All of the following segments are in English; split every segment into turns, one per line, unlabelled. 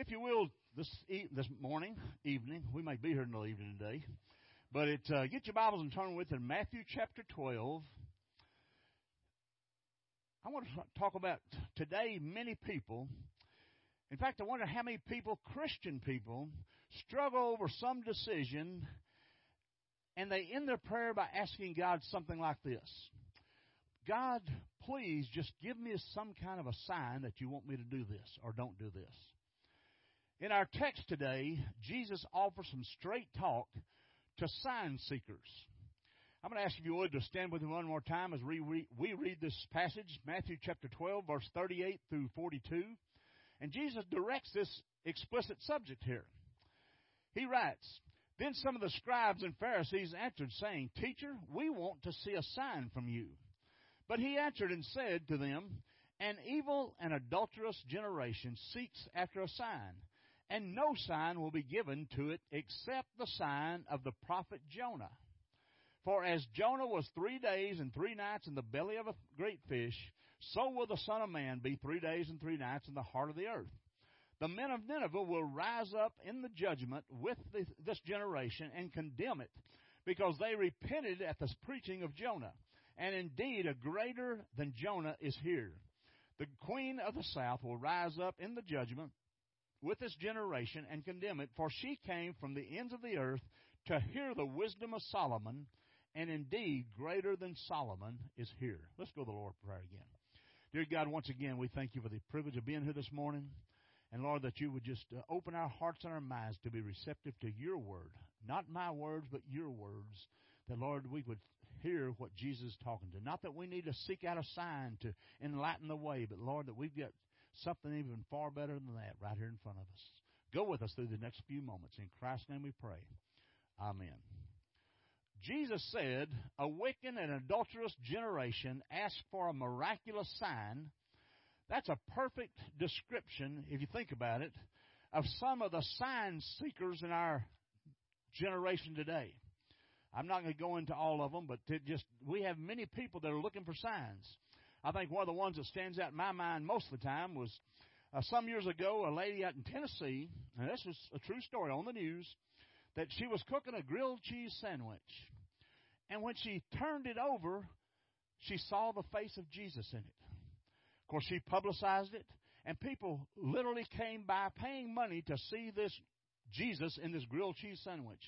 If you will, this e- this morning, evening, we may be here until evening today, but it uh, get your Bibles and turn with it. Matthew chapter twelve. I want to talk about today. Many people, in fact, I wonder how many people, Christian people, struggle over some decision, and they end their prayer by asking God something like this: God, please just give me some kind of a sign that you want me to do this or don't do this. In our text today, Jesus offers some straight talk to sign seekers. I'm going to ask if you would to stand with me one more time as we read, we read this passage, Matthew chapter 12, verse 38 through 42. And Jesus directs this explicit subject here. He writes, Then some of the scribes and Pharisees answered, saying, Teacher, we want to see a sign from you. But he answered and said to them, An evil and adulterous generation seeks after a sign and no sign will be given to it except the sign of the prophet Jonah. For as Jonah was three days and three nights in the belly of a great fish, so will the Son of Man be three days and three nights in the heart of the earth. The men of Nineveh will rise up in the judgment with this generation and condemn it, because they repented at the preaching of Jonah. And indeed, a greater than Jonah is here. The queen of the south will rise up in the judgment with this generation and condemn it, for she came from the ends of the earth to hear the wisdom of Solomon, and indeed greater than Solomon is here. Let's go to the Lord prayer again. Dear God, once again, we thank you for the privilege of being here this morning. And Lord, that you would just uh, open our hearts and our minds to be receptive to your word. Not my words, but your words. That, Lord, we would hear what Jesus is talking to. Not that we need to seek out a sign to enlighten the way, but, Lord, that we've got something even far better than that right here in front of us. Go with us through the next few moments. In Christ's name we pray. Amen. Jesus said, A wicked and adulterous generation asks for a miraculous sign. That's a perfect description, if you think about it, of some of the sign seekers in our generation today. I'm not going to go into all of them, but just we have many people that are looking for signs. I think one of the ones that stands out in my mind most of the time was uh, some years ago, a lady out in Tennessee, and this was a true story on the news, that she was cooking a grilled cheese sandwich. And when she turned it over, she saw the face of Jesus in it. Of course, she publicized it, and people literally came by paying money to see this Jesus in this grilled cheese sandwich.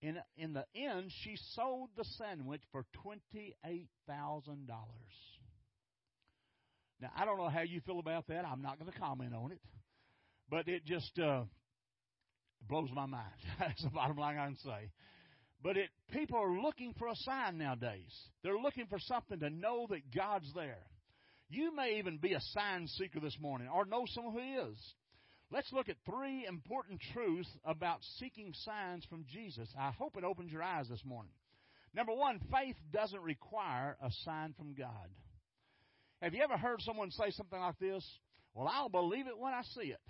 In, in the end, she sold the sandwich for $28,000. Now, I don't know how you feel about that. I'm not going to comment on it. But it just uh, blows my mind. That's the bottom line I can say. But it people are looking for a sign nowadays. They're looking for something to know that God's there. You may even be a sign seeker this morning or know someone who is. Let's look at three important truths about seeking signs from Jesus. I hope it opens your eyes this morning. Number one, faith doesn't require a sign from God. Have you ever heard someone say something like this? Well, I'll believe it when I see it.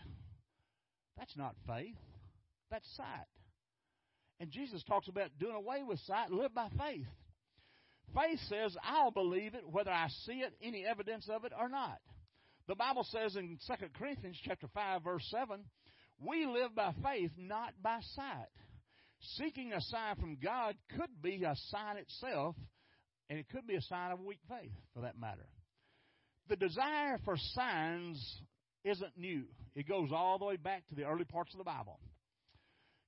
That's not faith. That's sight. And Jesus talks about doing away with sight live by faith. Faith says, I'll believe it whether I see it, any evidence of it or not. The Bible says in 2 Corinthians chapter 5 verse 7, we live by faith, not by sight. Seeking a sign from God could be a sign itself, and it could be a sign of weak faith for that matter the desire for signs isn't new. It goes all the way back to the early parts of the Bible.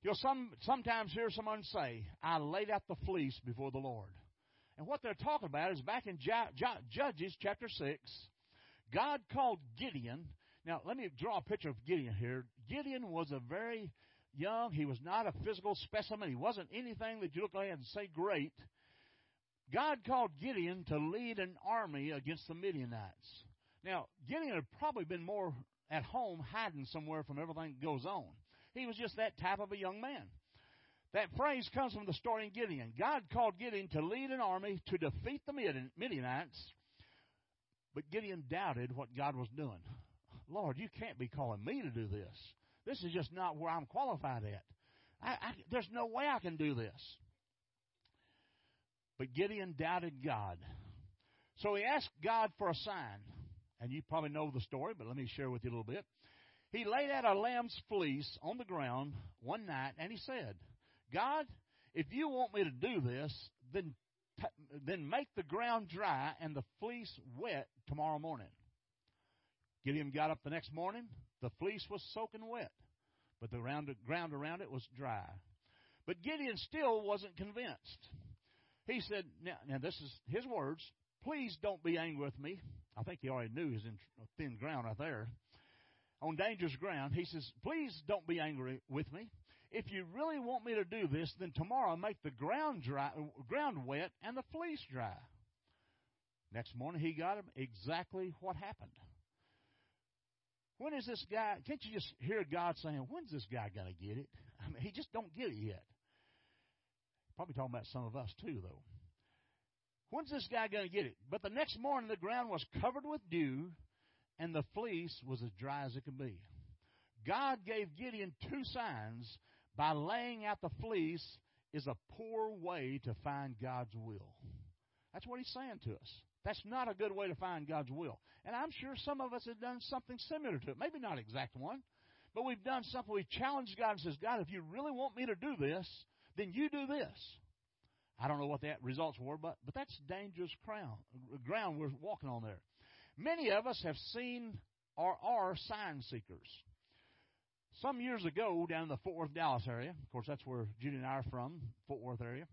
You'll some, sometimes hear someone say, I laid out the fleece before the Lord. And what they're talking about is back in Judges chapter 6, God called Gideon. Now, let me draw a picture of Gideon here. Gideon was a very young, he was not a physical specimen. He wasn't anything that you look at and say great. God called Gideon to lead an army against the Midianites. Now, Gideon had probably been more at home hiding somewhere from everything that goes on. He was just that type of a young man. That phrase comes from the story in Gideon. God called Gideon to lead an army to defeat the Midianites, but Gideon doubted what God was doing. Lord, you can't be calling me to do this. This is just not where I'm qualified at. I, I, there's no way I can do this. But Gideon doubted God. So he asked God for a sign. And you probably know the story, but let me share with you a little bit. He laid out a lamb's fleece on the ground one night and he said, God, if you want me to do this, then, then make the ground dry and the fleece wet tomorrow morning. Gideon got up the next morning. The fleece was soaking wet, but the ground, ground around it was dry. But Gideon still wasn't convinced. He said, now, now this is his words, please don't be angry with me. I think he already knew he was in thin ground right there on dangerous ground. He says, Please don't be angry with me. If you really want me to do this, then tomorrow make the ground dry, ground wet and the fleece dry. Next morning he got him exactly what happened. When is this guy? Can't you just hear God saying, "When's this guy going to get it?" I mean, he just don't get it yet. Probably talking about some of us too, though. When's this guy going to get it? But the next morning the ground was covered with dew, and the fleece was as dry as it could be. God gave Gideon two signs by laying out the fleece is a poor way to find God's will. That's what he's saying to us. That's not a good way to find God's will. And I'm sure some of us have done something similar to it. Maybe not exact one, but we've done something. We've challenged God and says, God, if you really want me to do this, then you do this. I don't know what that results were, but, but that's dangerous ground, ground we're walking on there. Many of us have seen or are sign seekers. Some years ago, down in the Fort Worth, Dallas area, of course, that's where Judy and I are from, Fort Worth area.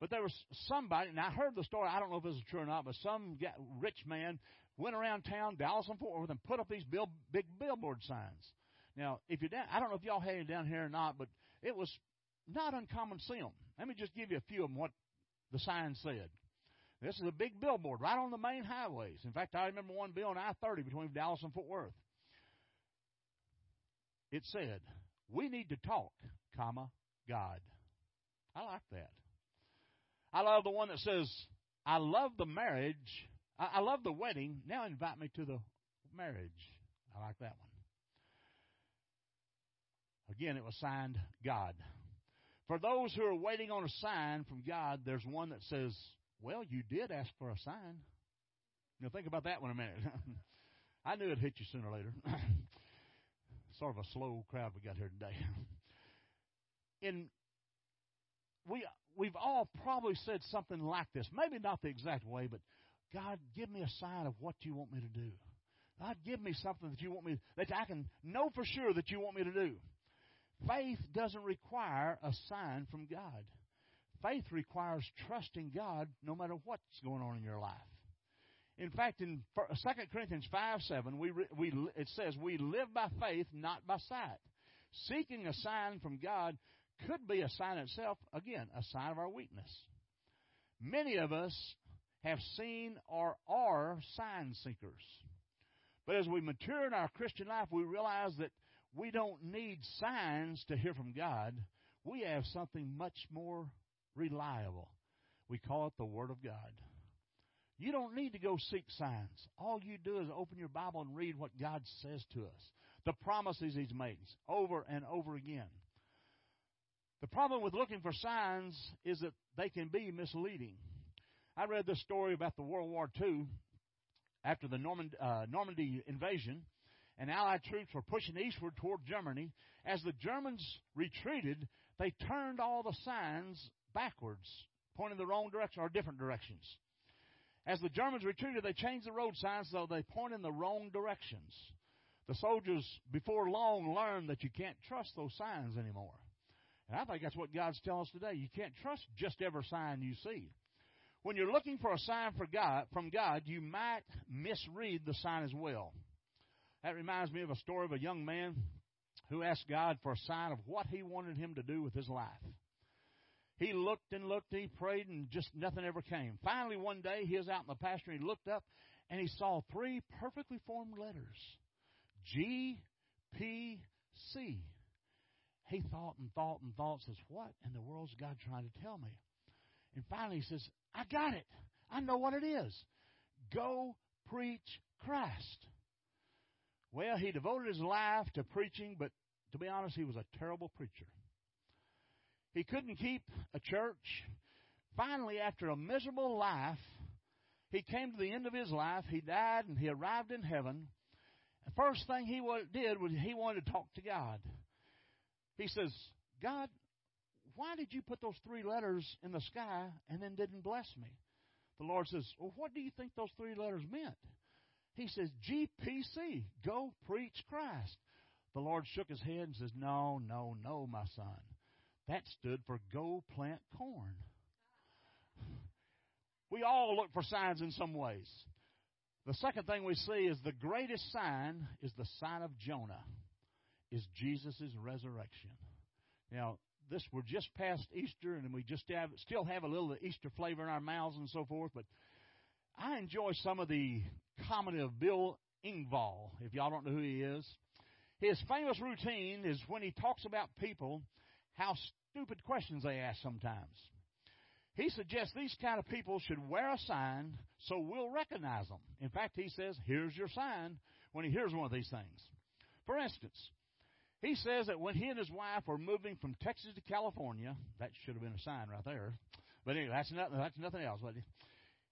But there was somebody, and I heard the story. I don't know if this is true or not, but some rich man went around town, Dallas and Fort Worth, and put up these big billboard signs. Now, if you're down, I don't know if y'all had it down here or not, but it was not uncommon to. Let me just give you a few of them. What the sign said. This is a big billboard right on the main highways. In fact, I remember one bill on I-30 between Dallas and Fort Worth. It said, "We need to talk, comma God." I like that. I love the one that says, "I love the marriage. I, I love the wedding. Now invite me to the marriage." I like that one. Again, it was signed God. For those who are waiting on a sign from God, there's one that says, well, you did ask for a sign. Now, think about that one a minute. I knew it'd hit you sooner or later. sort of a slow crowd we got here today. In we we've all probably said something like this. Maybe not the exact way, but God, give me a sign of what you want me to do. God, give me something that you want me that I can know for sure that you want me to do. Faith doesn't require a sign from God. Faith requires trusting God no matter what's going on in your life. In fact, in 2 uh, Corinthians 5 7, we, we, it says, We live by faith, not by sight. Seeking a sign from God could be a sign itself, again, a sign of our weakness. Many of us have seen or are sign seekers. But as we mature in our Christian life, we realize that we don't need signs to hear from God. We have something much more reliable. We call it the Word of God. You don't need to go seek signs. All you do is open your Bible and read what God says to us, the promises He's made over and over again. The problem with looking for signs is that they can be misleading. I read this story about the World War II after the uh, Normandy invasion, and Allied troops were pushing eastward toward Germany. As the Germans retreated, they turned all the signs backwards, pointing the wrong direction or different directions. As the Germans retreated, they changed the road signs so they point in the wrong directions. The soldiers, before long, learned that you can't trust those signs anymore. And I think that's what God's telling us today. You can't trust just every sign you see. When you're looking for a sign for God, from God, you might misread the sign as well. That reminds me of a story of a young man who asked God for a sign of what he wanted him to do with his life. He looked and looked, he prayed, and just nothing ever came. Finally, one day, he was out in the pasture, and he looked up, and he saw three perfectly formed letters G, P, C. He thought and thought and thought, says, What in the world's God trying to tell me? And finally, he says, I got it. I know what it is. Go preach Christ. Well, he devoted his life to preaching, but to be honest, he was a terrible preacher. He couldn't keep a church. Finally, after a miserable life, he came to the end of his life. He died and he arrived in heaven. The first thing he did was he wanted to talk to God. He says, God, why did you put those three letters in the sky and then didn't bless me? The Lord says, Well, what do you think those three letters meant? He says, GPC, go preach Christ. The Lord shook his head and says, No, no, no, my son. That stood for go plant corn. We all look for signs in some ways. The second thing we see is the greatest sign is the sign of Jonah, is Jesus' resurrection. Now, this we're just past Easter, and we just have, still have a little Easter flavor in our mouths and so forth. But I enjoy some of the comedy of Bill Engvall. If y'all don't know who he is, his famous routine is when he talks about people, how stupid questions they ask sometimes. He suggests these kind of people should wear a sign so we'll recognize them. In fact, he says, "Here's your sign." When he hears one of these things, for instance, he says that when he and his wife were moving from Texas to California, that should have been a sign right there. But anyway, that's nothing. That's nothing else. But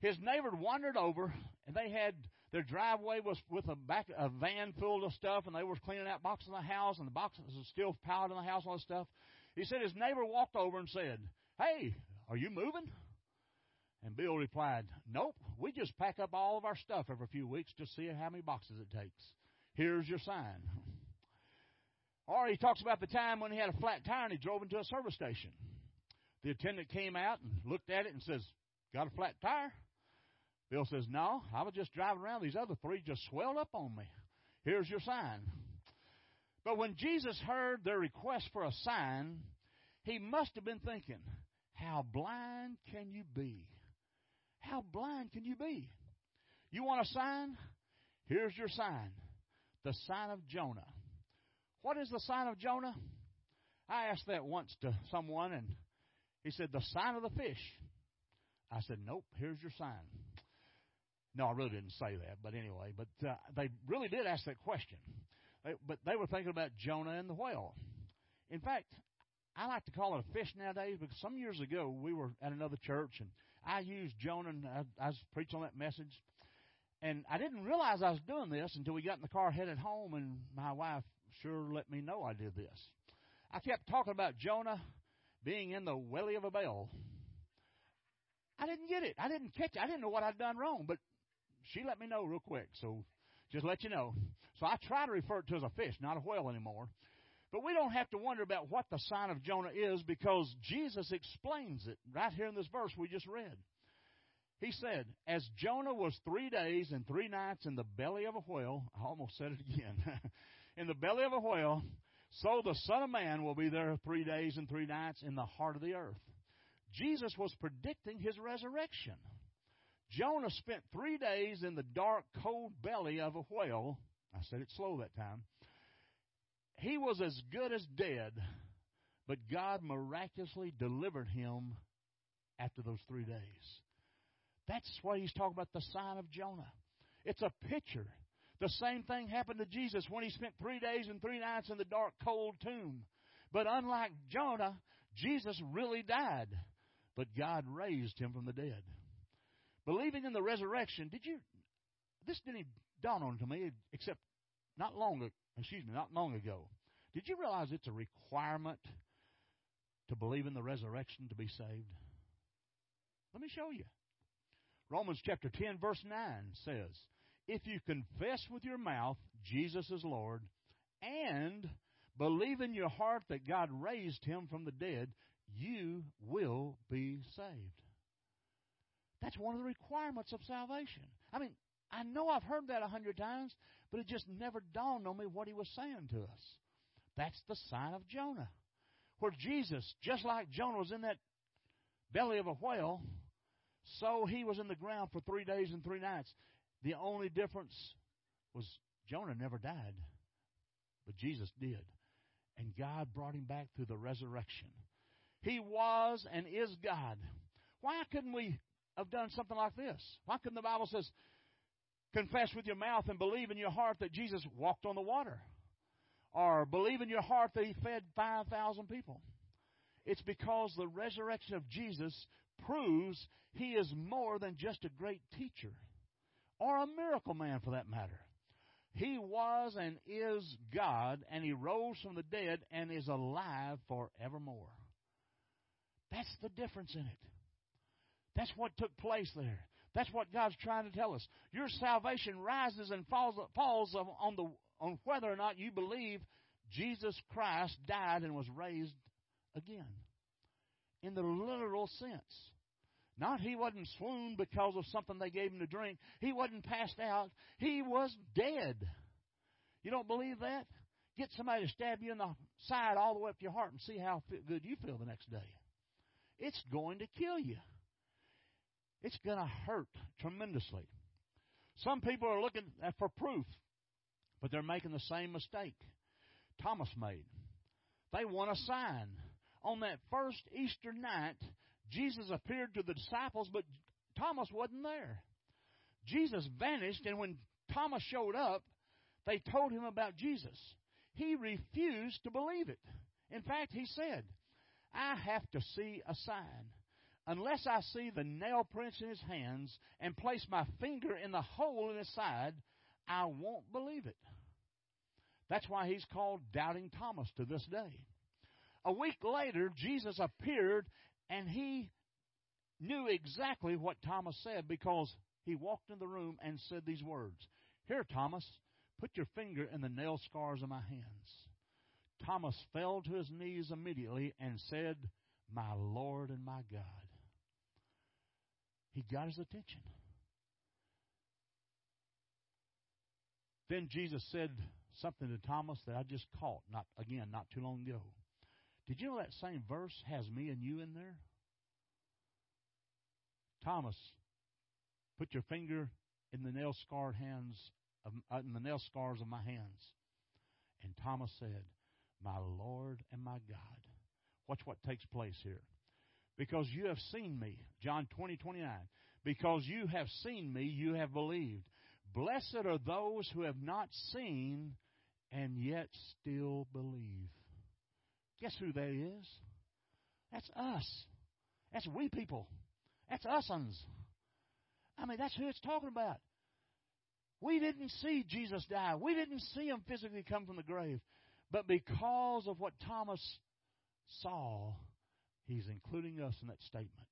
his neighbor wandered over, and they had their driveway was with a back a van full of stuff, and they were cleaning out boxes in the house, and the boxes were still piled in the house, all this stuff. He said his neighbor walked over and said, "Hey, are you moving?" And Bill replied, "Nope. We just pack up all of our stuff every few weeks to see how many boxes it takes. Here's your sign." Or he talks about the time when he had a flat tire and he drove into a service station. The attendant came out and looked at it and says, Got a flat tire? Bill says, No, I was just driving around. These other three just swelled up on me. Here's your sign. But when Jesus heard their request for a sign, he must have been thinking, How blind can you be? How blind can you be? You want a sign? Here's your sign the sign of Jonah. What is the sign of Jonah? I asked that once to someone, and he said, The sign of the fish. I said, Nope, here's your sign. No, I really didn't say that, but anyway, but uh, they really did ask that question. They, but they were thinking about Jonah and the whale. In fact, I like to call it a fish nowadays because some years ago we were at another church and I used Jonah and I, I was preaching on that message. And I didn't realize I was doing this until we got in the car headed home and my wife sure let me know I did this. I kept talking about Jonah being in the welly of a whale. I didn't get it. I didn't catch it. I didn't know what I'd done wrong, but she let me know real quick. So just let you know. So I try to refer to it as a fish, not a whale anymore. But we don't have to wonder about what the sign of Jonah is because Jesus explains it right here in this verse we just read. He said, As Jonah was three days and three nights in the belly of a whale, I almost said it again. in the belly of a whale, so the Son of Man will be there three days and three nights in the heart of the earth. Jesus was predicting his resurrection. Jonah spent three days in the dark, cold belly of a whale. I said it slow that time. He was as good as dead, but God miraculously delivered him after those three days. That's what he's talking about the sign of Jonah. It's a picture. The same thing happened to Jesus when he spent three days and three nights in the dark, cold tomb. But unlike Jonah, Jesus really died, but God raised him from the dead. Believing in the resurrection, did you? This didn't dawn on to me, except not long. Excuse me, not long ago. Did you realize it's a requirement to believe in the resurrection to be saved? Let me show you. Romans chapter 10, verse 9 says, if you confess with your mouth Jesus is Lord and believe in your heart that God raised him from the dead, you will be saved. That's one of the requirements of salvation. I mean, I know I've heard that a hundred times, but it just never dawned on me what he was saying to us. That's the sign of Jonah. Where Jesus, just like Jonah was in that belly of a whale, so he was in the ground for three days and three nights. The only difference was Jonah never died, but Jesus did. And God brought him back through the resurrection. He was and is God. Why couldn't we have done something like this? Why couldn't the Bible says, confess with your mouth and believe in your heart that Jesus walked on the water? Or believe in your heart that he fed 5,000 people? It's because the resurrection of Jesus proves he is more than just a great teacher or a miracle man for that matter. He was and is God, and He rose from the dead and is alive forevermore. That's the difference in it. That's what took place there. That's what God's trying to tell us. Your salvation rises and falls, falls on the on whether or not you believe Jesus Christ died and was raised again. In the literal sense. Not he wasn't swooned because of something they gave him to drink. He wasn't passed out. He was dead. You don't believe that? Get somebody to stab you in the side all the way up to your heart and see how good you feel the next day. It's going to kill you. It's going to hurt tremendously. Some people are looking for proof, but they're making the same mistake Thomas made. They want a sign. On that first Easter night, Jesus appeared to the disciples, but Thomas wasn't there. Jesus vanished, and when Thomas showed up, they told him about Jesus. He refused to believe it. In fact, he said, I have to see a sign. Unless I see the nail prints in his hands and place my finger in the hole in his side, I won't believe it. That's why he's called Doubting Thomas to this day. A week later, Jesus appeared and he knew exactly what Thomas said because he walked in the room and said these words Here, Thomas, put your finger in the nail scars of my hands. Thomas fell to his knees immediately and said, My Lord and my God. He got his attention. Then Jesus said something to Thomas that I just caught, not again, not too long ago. Did you know that same verse has me and you in there? Thomas, put your finger in the nail scarred hands of, uh, in the nail scars of my hands. And Thomas said, My Lord and my God. Watch what takes place here. Because you have seen me, John 20, 29. Because you have seen me, you have believed. Blessed are those who have not seen and yet still believe. Guess who that is? That's us. That's we people. That's us'uns. I mean, that's who it's talking about. We didn't see Jesus die. We didn't see him physically come from the grave. But because of what Thomas saw, he's including us in that statement.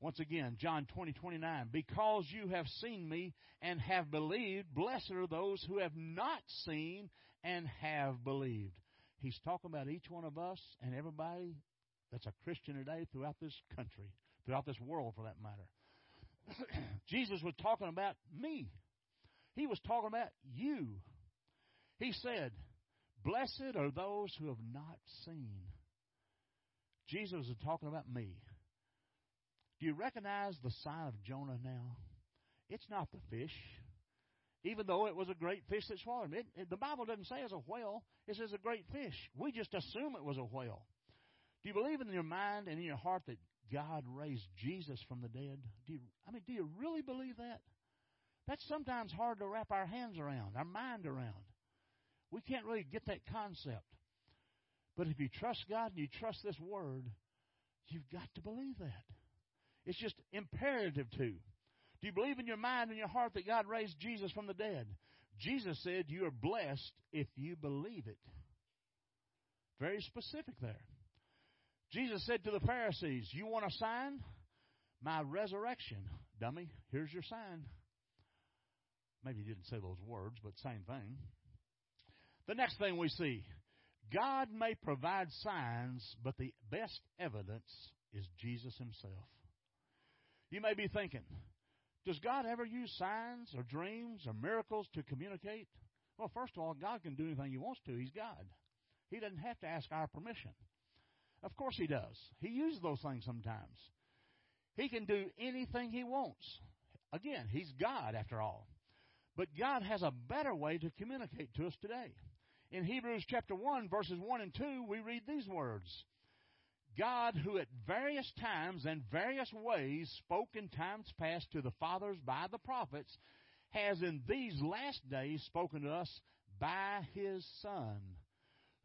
Once again, John 20, 29. Because you have seen me and have believed, blessed are those who have not seen and have believed. He's talking about each one of us and everybody that's a Christian today throughout this country, throughout this world for that matter. Jesus was talking about me. He was talking about you. He said, Blessed are those who have not seen. Jesus is talking about me. Do you recognize the sign of Jonah now? It's not the fish, even though it was a great fish that swallowed him. It, it, the Bible doesn't say it's a whale, it says a great fish. We just assume it was a whale. Do you believe in your mind and in your heart that God raised Jesus from the dead? Do you, I mean, do you really believe that? That's sometimes hard to wrap our hands around, our mind around. We can't really get that concept. But if you trust God and you trust this Word, you've got to believe that. It's just imperative to. Do you believe in your mind and your heart that God raised Jesus from the dead? Jesus said you are blessed if you believe it. Very specific there. Jesus said to the Pharisees, You want a sign? My resurrection. Dummy, here's your sign. Maybe he didn't say those words, but same thing. The next thing we see God may provide signs, but the best evidence is Jesus himself. You may be thinking, does God ever use signs or dreams or miracles to communicate? Well, first of all, God can do anything He wants to. He's God. He doesn't have to ask our permission. Of course He does. He uses those things sometimes. He can do anything He wants. Again, He's God after all. But God has a better way to communicate to us today. In Hebrews chapter 1, verses 1 and 2, we read these words God, who at various times and various ways spoke in times past to the fathers by the prophets, has in these last days spoken to us by his Son,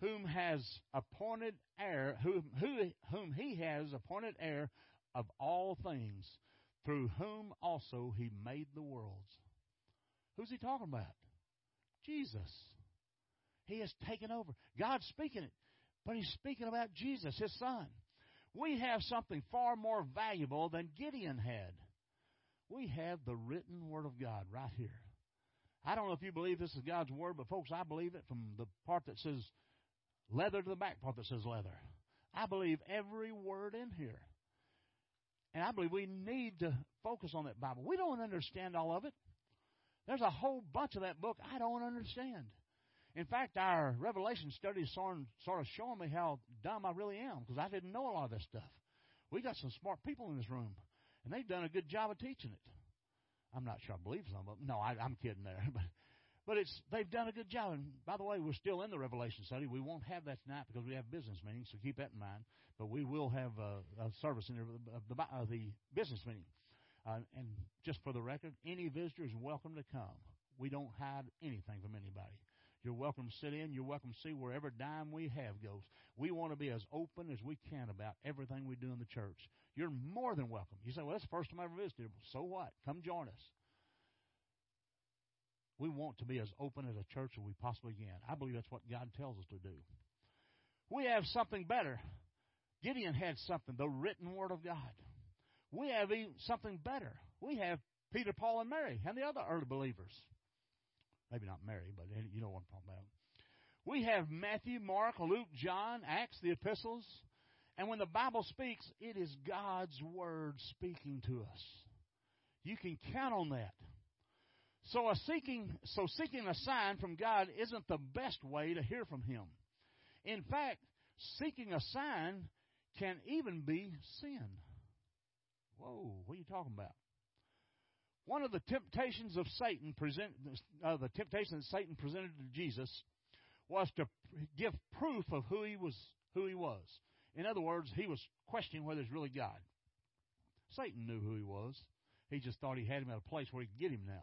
whom has appointed heir, who, whom he has appointed heir of all things, through whom also he made the worlds. Who's he talking about? Jesus. He has taken over. God's speaking it, but He's speaking about Jesus, His Son. We have something far more valuable than Gideon had. We have the written Word of God right here. I don't know if you believe this is God's Word, but folks, I believe it from the part that says leather to the back part that says leather. I believe every word in here. And I believe we need to focus on that Bible. We don't understand all of it. There's a whole bunch of that book I don't understand. In fact, our Revelation study is sort of showing me how dumb I really am because I didn't know a lot of this stuff. We got some smart people in this room, and they've done a good job of teaching it. I'm not sure I believe some of them. No, I, I'm kidding there. But but it's they've done a good job. And by the way, we're still in the Revelation study. We won't have that tonight because we have business meetings, so keep that in mind. But we will have a, a service in the, the, uh, the business meeting. Uh, and just for the record, any visitor is welcome to come. We don't hide anything from anybody. You're welcome to sit in. You're welcome to see wherever dime we have goes. We want to be as open as we can about everything we do in the church. You're more than welcome. You say, well, that's the first time I ever visited. So what? Come join us. We want to be as open as a church as we possibly can. I believe that's what God tells us to do. We have something better. Gideon had something, the written Word of God. We have something better. We have Peter, Paul, and Mary, and the other early believers. Maybe not Mary, but you know what I'm talking about. We have Matthew, Mark, Luke, John, Acts, the epistles. And when the Bible speaks, it is God's Word speaking to us. You can count on that. So seeking so seeking a sign from God isn't the best way to hear from him. In fact, seeking a sign can even be sin. Whoa, what are you talking about? One of the temptations of Satan present uh, the that Satan presented to Jesus was to give proof of who he was who he was. In other words, he was questioning whether he's really God. Satan knew who he was. He just thought he had him at a place where he could get him now.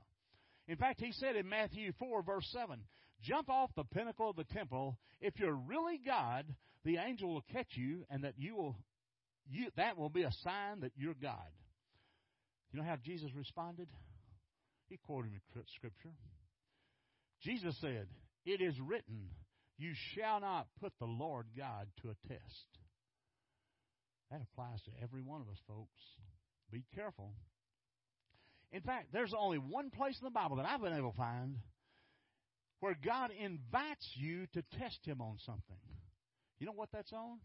In fact, he said in Matthew 4, verse 7, Jump off the pinnacle of the temple. If you're really God, the angel will catch you, and that you will, you, that will be a sign that you're God. You know how Jesus responded? He quoted scripture. Jesus said, It is written, You shall not put the Lord God to a test. That applies to every one of us, folks. Be careful. In fact, there's only one place in the Bible that I've been able to find where God invites you to test Him on something. You know what that's on?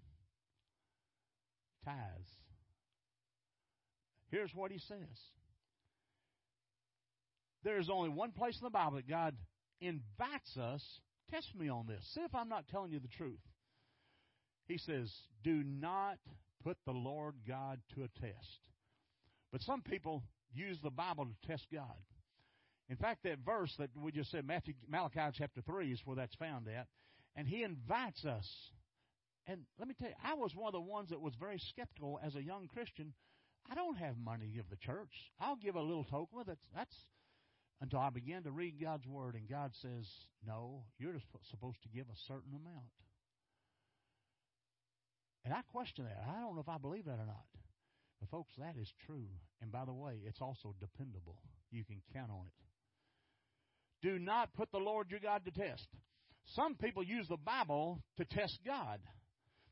Tithes. Here's what He says. There's only one place in the Bible that God invites us, test me on this. See if I'm not telling you the truth. He says, Do not put the Lord God to a test. But some people use the Bible to test God. In fact, that verse that we just said, Matthew, Malachi chapter 3, is where that's found at. And he invites us. And let me tell you, I was one of the ones that was very skeptical as a young Christian. I don't have money to give the church. I'll give a little token. That's, that's until I began to read God's Word, and God says, No, you're just supposed to give a certain amount. And I question that. I don't know if I believe that or not. But, folks, that is true. And by the way, it's also dependable. You can count on it. Do not put the Lord your God to test. Some people use the Bible to test God.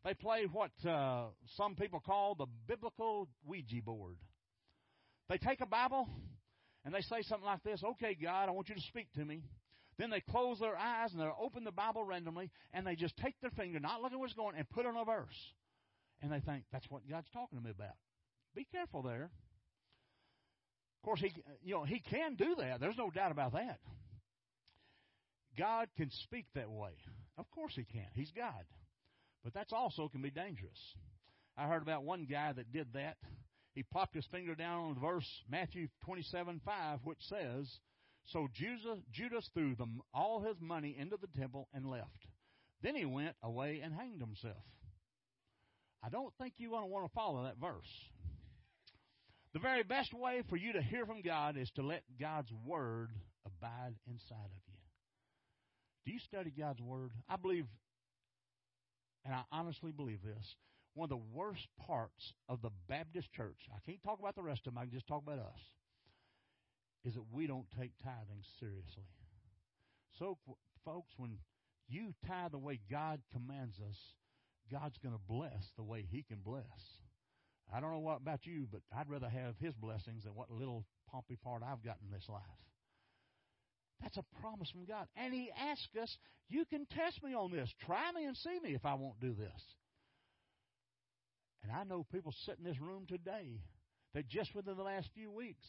They play what uh, some people call the biblical Ouija board. They take a Bible and they say something like this Okay, God, I want you to speak to me. Then they close their eyes and they open the Bible randomly and they just take their finger, not looking what's going, and put on a verse. And they think that's what God's talking to me about. Be careful there. Of course, he you know he can do that. There's no doubt about that. God can speak that way. Of course, he can. He's God, but that's also can be dangerous. I heard about one guy that did that. He popped his finger down on the verse Matthew 27 5, which says, So Judas, Judas threw them, all his money into the temple and left. Then he went away and hanged himself. I don't think you want to want to follow that verse. The very best way for you to hear from God is to let God's Word abide inside of you. Do you study God's Word? I believe, and I honestly believe this, one of the worst parts of the Baptist church, I can't talk about the rest of them, I can just talk about us, is that we don't take tithing seriously. So, folks, when you tithe the way God commands us, God's going to bless the way He can bless. I don't know what about you, but I'd rather have His blessings than what little pompy part I've got in this life. That's a promise from God. And He asks us, You can test me on this. Try me and see me if I won't do this. And I know people sit in this room today that just within the last few weeks,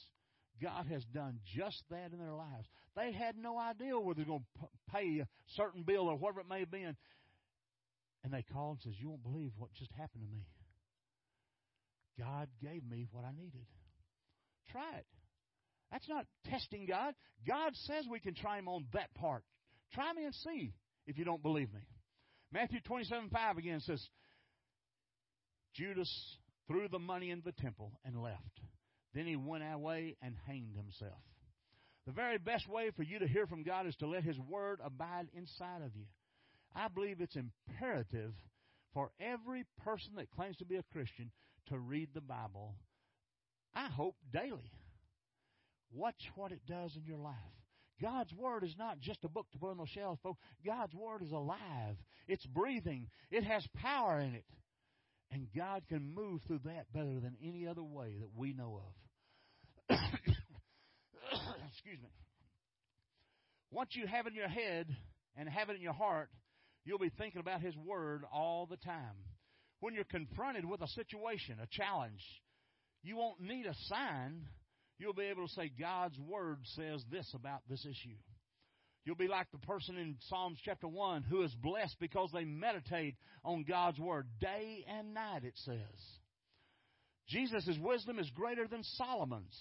God has done just that in their lives. They had no idea whether they're going to pay a certain bill or whatever it may have been. And they called and says, You won't believe what just happened to me. God gave me what I needed. Try it. That's not testing God. God says we can try Him on that part. Try me and see if you don't believe me. Matthew 27 5 again says, Judas threw the money in the temple and left. Then he went away and hanged himself. The very best way for you to hear from God is to let His Word abide inside of you. I believe it's imperative for every person that claims to be a Christian to read the Bible, I hope, daily. Watch what it does in your life. God's Word is not just a book to put on the shelf, folks. God's Word is alive. It's breathing. It has power in it. And God can move through that better than any other way that we know of. Excuse me. Once you have it in your head and have it in your heart, you'll be thinking about His Word all the time. When you're confronted with a situation, a challenge, you won't need a sign. You'll be able to say, God's Word says this about this issue. You'll be like the person in Psalms chapter 1 who is blessed because they meditate on God's Word day and night, it says. Jesus' wisdom is greater than Solomon's.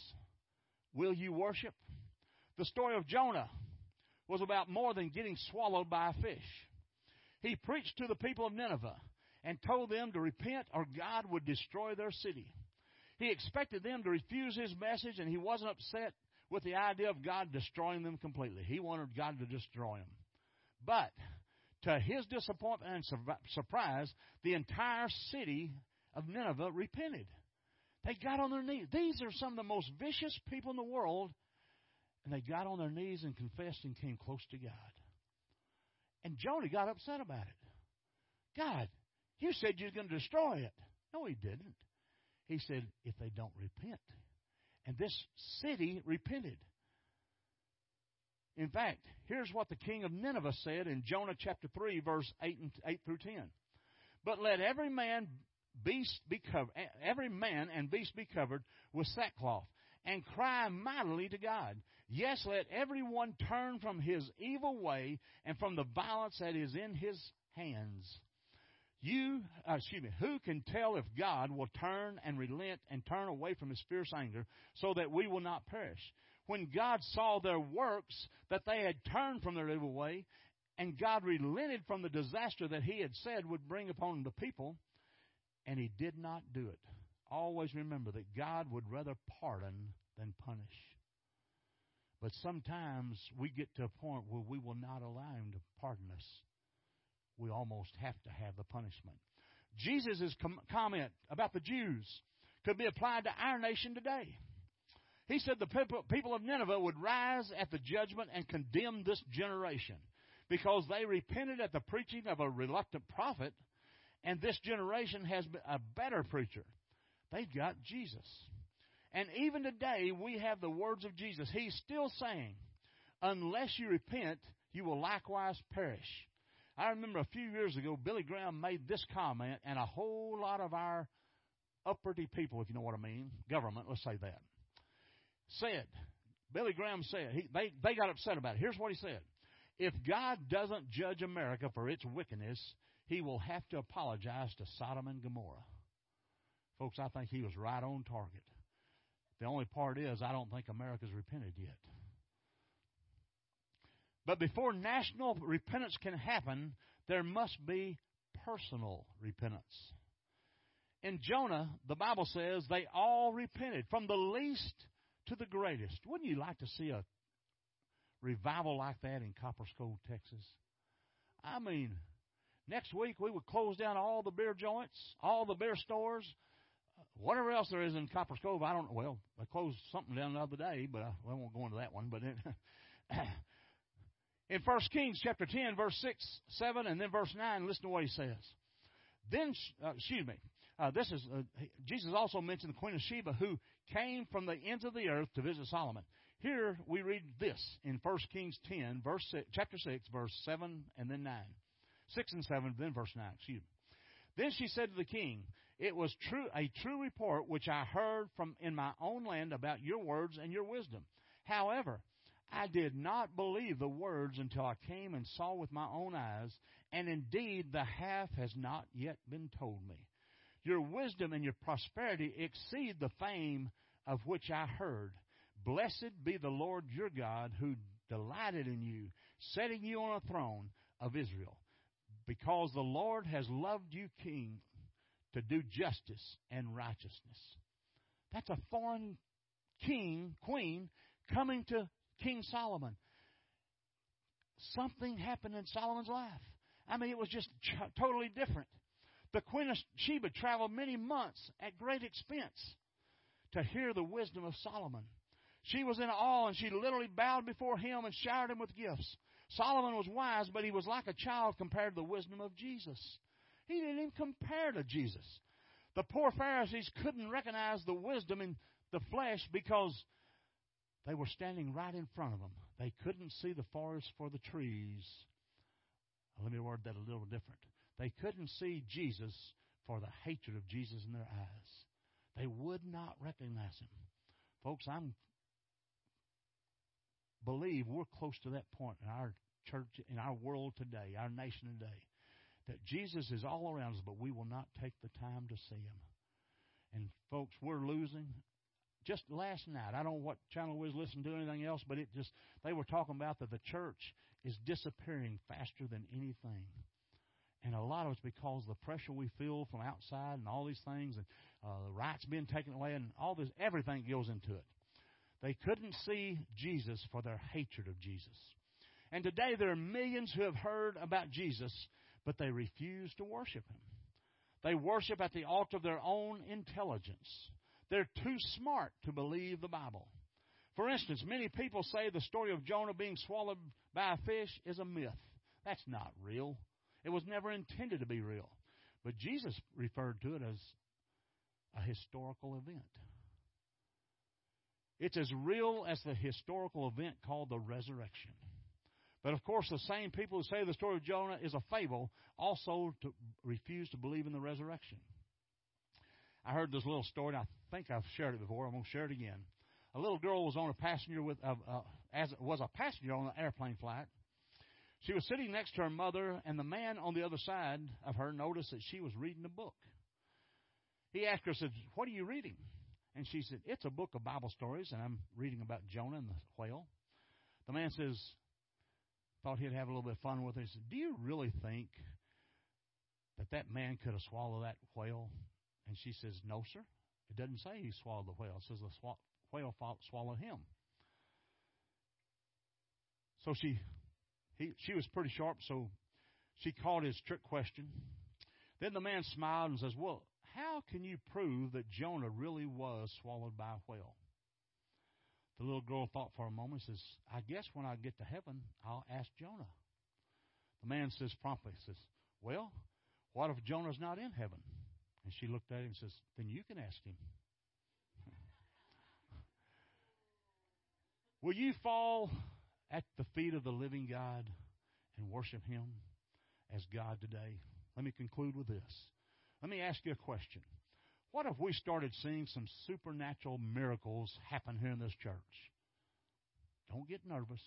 Will you worship? The story of Jonah was about more than getting swallowed by a fish. He preached to the people of Nineveh and told them to repent or God would destroy their city. He expected them to refuse his message and he wasn't upset with the idea of God destroying them completely. He wanted God to destroy them. But to his disappointment and surprise, the entire city of Nineveh repented. They got on their knees. These are some of the most vicious people in the world, and they got on their knees and confessed and came close to God. And Jonah got upset about it. God, you said you were going to destroy it. No, he didn't. He said, if they don't repent. And this city repented. In fact, here's what the king of Nineveh said in Jonah chapter 3, verse 8, and, 8 through 10. But let every man beast be covered, every man and beast be covered with sackcloth, and cry mightily to God. Yes, let everyone turn from his evil way and from the violence that is in his hands. You, uh, excuse me, who can tell if God will turn and relent and turn away from his fierce anger so that we will not perish? When God saw their works, that they had turned from their evil way, and God relented from the disaster that he had said would bring upon the people, and he did not do it. Always remember that God would rather pardon than punish. But sometimes we get to a point where we will not allow him to pardon us we almost have to have the punishment. Jesus' com- comment about the Jews could be applied to our nation today. He said the people, people of Nineveh would rise at the judgment and condemn this generation because they repented at the preaching of a reluctant prophet, and this generation has a better preacher. They've got Jesus. And even today, we have the words of Jesus. He's still saying, Unless you repent, you will likewise perish. I remember a few years ago, Billy Graham made this comment, and a whole lot of our uppity people, if you know what I mean, government, let's say that, said, Billy Graham said, he, they, they got upset about it. Here's what he said If God doesn't judge America for its wickedness, he will have to apologize to Sodom and Gomorrah. Folks, I think he was right on target. The only part is, I don't think America's repented yet. But before national repentance can happen, there must be personal repentance. In Jonah, the Bible says they all repented, from the least to the greatest. Wouldn't you like to see a revival like that in Copper Copperas Cove, Texas? I mean, next week we would close down all the beer joints, all the beer stores, whatever else there is in Copperas Cove. I don't know. Well, they closed something down the other day, but I, I won't go into that one. But it, In 1 Kings chapter 10, verse 6, 7, and then verse 9, listen to what he says. Then, uh, excuse me, uh, this is, uh, Jesus also mentioned the Queen of Sheba who came from the ends of the earth to visit Solomon. Here we read this in 1 Kings 10, verse 6, chapter 6, verse 7 and then 9. 6 and 7, then verse 9, excuse me. Then she said to the king, It was true a true report which I heard from in my own land about your words and your wisdom. However, I did not believe the words until I came and saw with my own eyes, and indeed the half has not yet been told me. Your wisdom and your prosperity exceed the fame of which I heard. Blessed be the Lord your God who delighted in you, setting you on a throne of Israel. Because the Lord has loved you, king, to do justice and righteousness. That's a foreign king, queen, coming to King Solomon. Something happened in Solomon's life. I mean, it was just totally different. The Queen of Sheba traveled many months at great expense to hear the wisdom of Solomon. She was in awe and she literally bowed before him and showered him with gifts. Solomon was wise, but he was like a child compared to the wisdom of Jesus. He didn't even compare to Jesus. The poor Pharisees couldn't recognize the wisdom in the flesh because they were standing right in front of them. They couldn't see the forest for the trees. Let me word that a little different. They couldn't see Jesus for the hatred of Jesus in their eyes. They would not recognize him. Folks, I'm believe we're close to that point in our church, in our world today, our nation today, that Jesus is all around us, but we will not take the time to see him. And folks, we're losing. Just last night, I don't know what channel was listening to, anything else, but it just they were talking about that the church is disappearing faster than anything. And a lot of it's because of the pressure we feel from outside and all these things, and uh, the rights being taken away, and all this, everything goes into it. They couldn't see Jesus for their hatred of Jesus. And today there are millions who have heard about Jesus, but they refuse to worship him. They worship at the altar of their own intelligence. They're too smart to believe the Bible. For instance, many people say the story of Jonah being swallowed by a fish is a myth. That's not real. It was never intended to be real. But Jesus referred to it as a historical event. It's as real as the historical event called the resurrection. But of course, the same people who say the story of Jonah is a fable also to refuse to believe in the resurrection. I heard this little story, and I think I've shared it before. I'm going to share it again. A little girl was on a passenger with, uh, uh, as was a passenger on an airplane flight. She was sitting next to her mother, and the man on the other side of her noticed that she was reading a book. He asked her, said, "What are you reading?" And she said, It's a book of Bible stories, and I'm reading about Jonah and the whale. The man says, thought he'd have a little bit of fun with it. He said, Do you really think that that man could have swallowed that whale? And she says, No, sir. It doesn't say he swallowed the whale. It says the whale swallowed him. So she, he, she was pretty sharp, so she caught his trick question. Then the man smiled and says, Well, how can you prove that Jonah really was swallowed by a whale? The little girl thought for a moment says, I guess when I get to heaven, I'll ask Jonah. The man says promptly, says, Well, what if Jonah's not in heaven? And she looked at him and says, Then you can ask him. Will you fall at the feet of the living God and worship him as God today? Let me conclude with this. Let me ask you a question. What if we started seeing some supernatural miracles happen here in this church? Don't get nervous.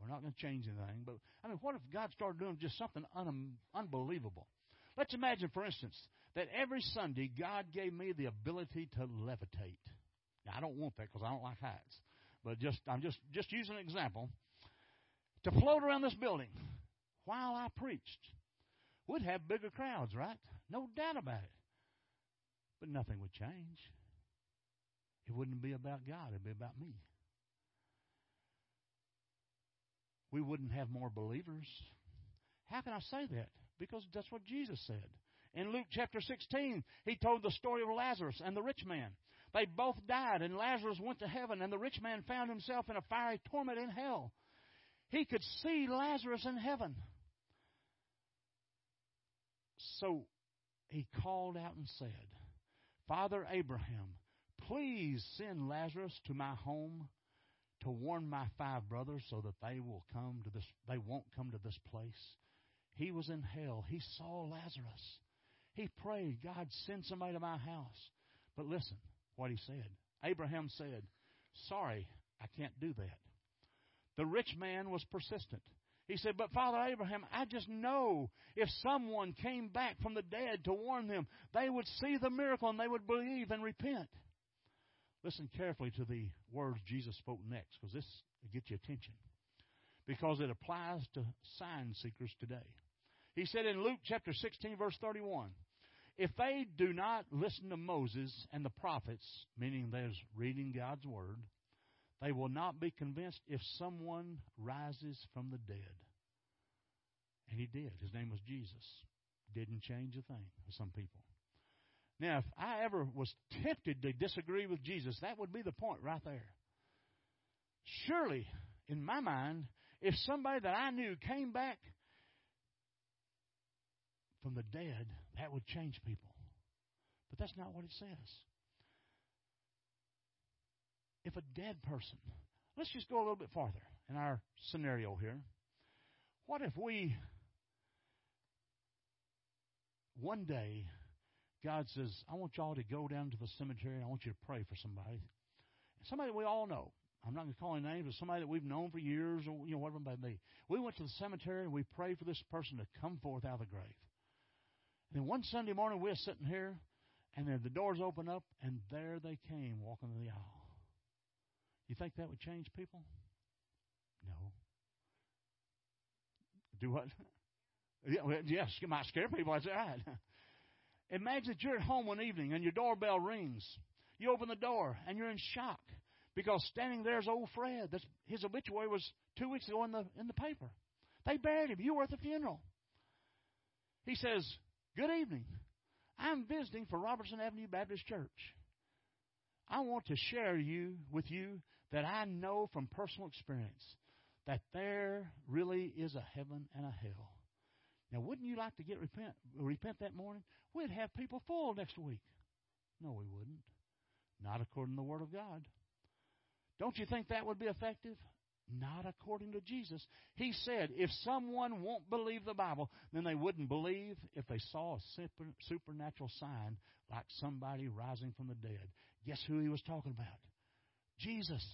We're not going to change anything. But, I mean, what if God started doing just something un- unbelievable? Let's imagine, for instance, that every Sunday God gave me the ability to levitate. Now, I don't want that because I don't like heights. But just I'm just just using an example. To float around this building while I preached. We'd have bigger crowds, right? No doubt about it. But nothing would change. It wouldn't be about God, it'd be about me. We wouldn't have more believers. How can I say that? Because that's what Jesus said. In Luke chapter 16, he told the story of Lazarus and the rich man. They both died, and Lazarus went to heaven, and the rich man found himself in a fiery torment in hell. He could see Lazarus in heaven. So he called out and said, Father Abraham, please send Lazarus to my home to warn my five brothers so that they will come to this they won't come to this place. He was in hell. He saw Lazarus. He prayed, God, send somebody to my house. But listen what he said. Abraham said, Sorry, I can't do that. The rich man was persistent. He said, But Father Abraham, I just know if someone came back from the dead to warn them, they would see the miracle and they would believe and repent. Listen carefully to the words Jesus spoke next because this will get your attention. Because it applies to sign seekers today. He said in Luke chapter 16, verse 31, if they do not listen to Moses and the prophets, meaning there's reading God's word, they will not be convinced if someone rises from the dead. And he did. His name was Jesus. Didn't change a thing for some people. Now, if I ever was tempted to disagree with Jesus, that would be the point right there. Surely, in my mind, if somebody that I knew came back from the dead, that would change people. But that's not what it says. If a dead person, let's just go a little bit farther in our scenario here. What if we, one day, God says, I want y'all to go down to the cemetery and I want you to pray for somebody. Somebody we all know. I'm not going to call any names, but somebody that we've known for years or you know whatever it may be. We went to the cemetery and we prayed for this person to come forth out of the grave. Then one Sunday morning we were sitting here and then the doors open up and there they came walking the aisle. You think that would change people? No. Do what? Yes, it might scare people. That's right. Imagine that you're at home one evening and your doorbell rings. You open the door and you're in shock because standing there is old Fred. That's, his obituary was two weeks ago in the in the paper. They buried him. You were at the funeral. He says, "Good evening. I'm visiting for Robertson Avenue Baptist Church. I want to share you with you that I know from personal experience that there really is a heaven and a hell. Now, wouldn't you like to get repent repent that morning? We'd have people full next week. No, we wouldn't. Not according to the Word of God. Don't you think that would be effective? Not according to Jesus. He said, if someone won't believe the Bible, then they wouldn't believe if they saw a super, supernatural sign like somebody rising from the dead. Guess who he was talking about? Jesus.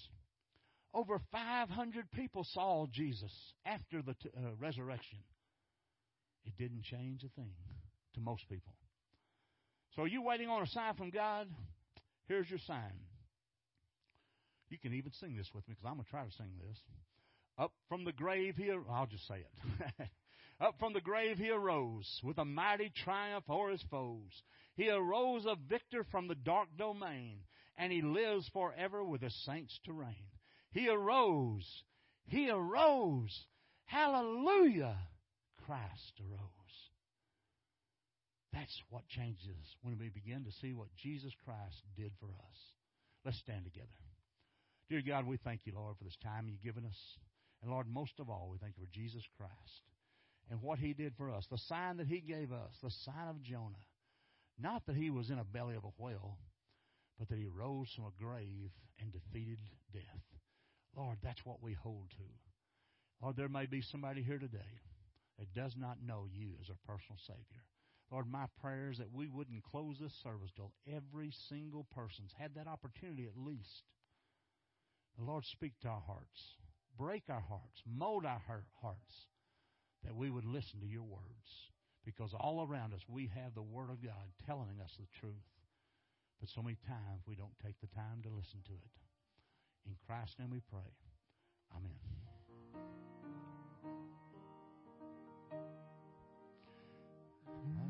Over 500 people saw Jesus after the t- uh, resurrection. It didn't change a thing to most people. So, are you waiting on a sign from God? Here's your sign. You can even sing this with me because I'm going to try to sing this. Up from the grave he, I'll just say it. Up from the grave he arose with a mighty triumph o'er his foes. He arose a victor from the dark domain, and he lives forever with the saints to reign. He arose. He arose. Hallelujah. Christ arose. That's what changes when we begin to see what Jesus Christ did for us. Let's stand together. Dear God, we thank you, Lord, for this time you've given us. And Lord, most of all, we thank you for Jesus Christ and what he did for us, the sign that he gave us, the sign of Jonah. Not that he was in a belly of a whale, but that he rose from a grave and defeated death. Lord, that's what we hold to. Lord, there may be somebody here today that does not know you as our personal Savior. Lord, my prayer is that we wouldn't close this service till every single person's had that opportunity at least. The Lord, speak to our hearts. Break our hearts. Mold our hearts that we would listen to your words. Because all around us we have the Word of God telling us the truth. But so many times we don't take the time to listen to it. In Christ's name we pray. Amen. Mm.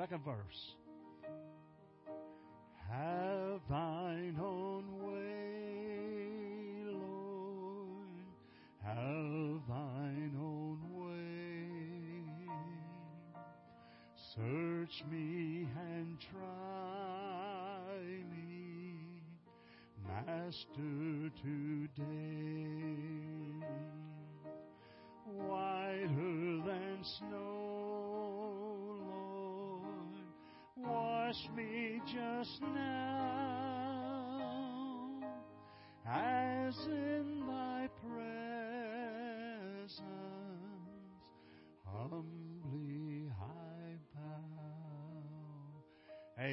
Second verse.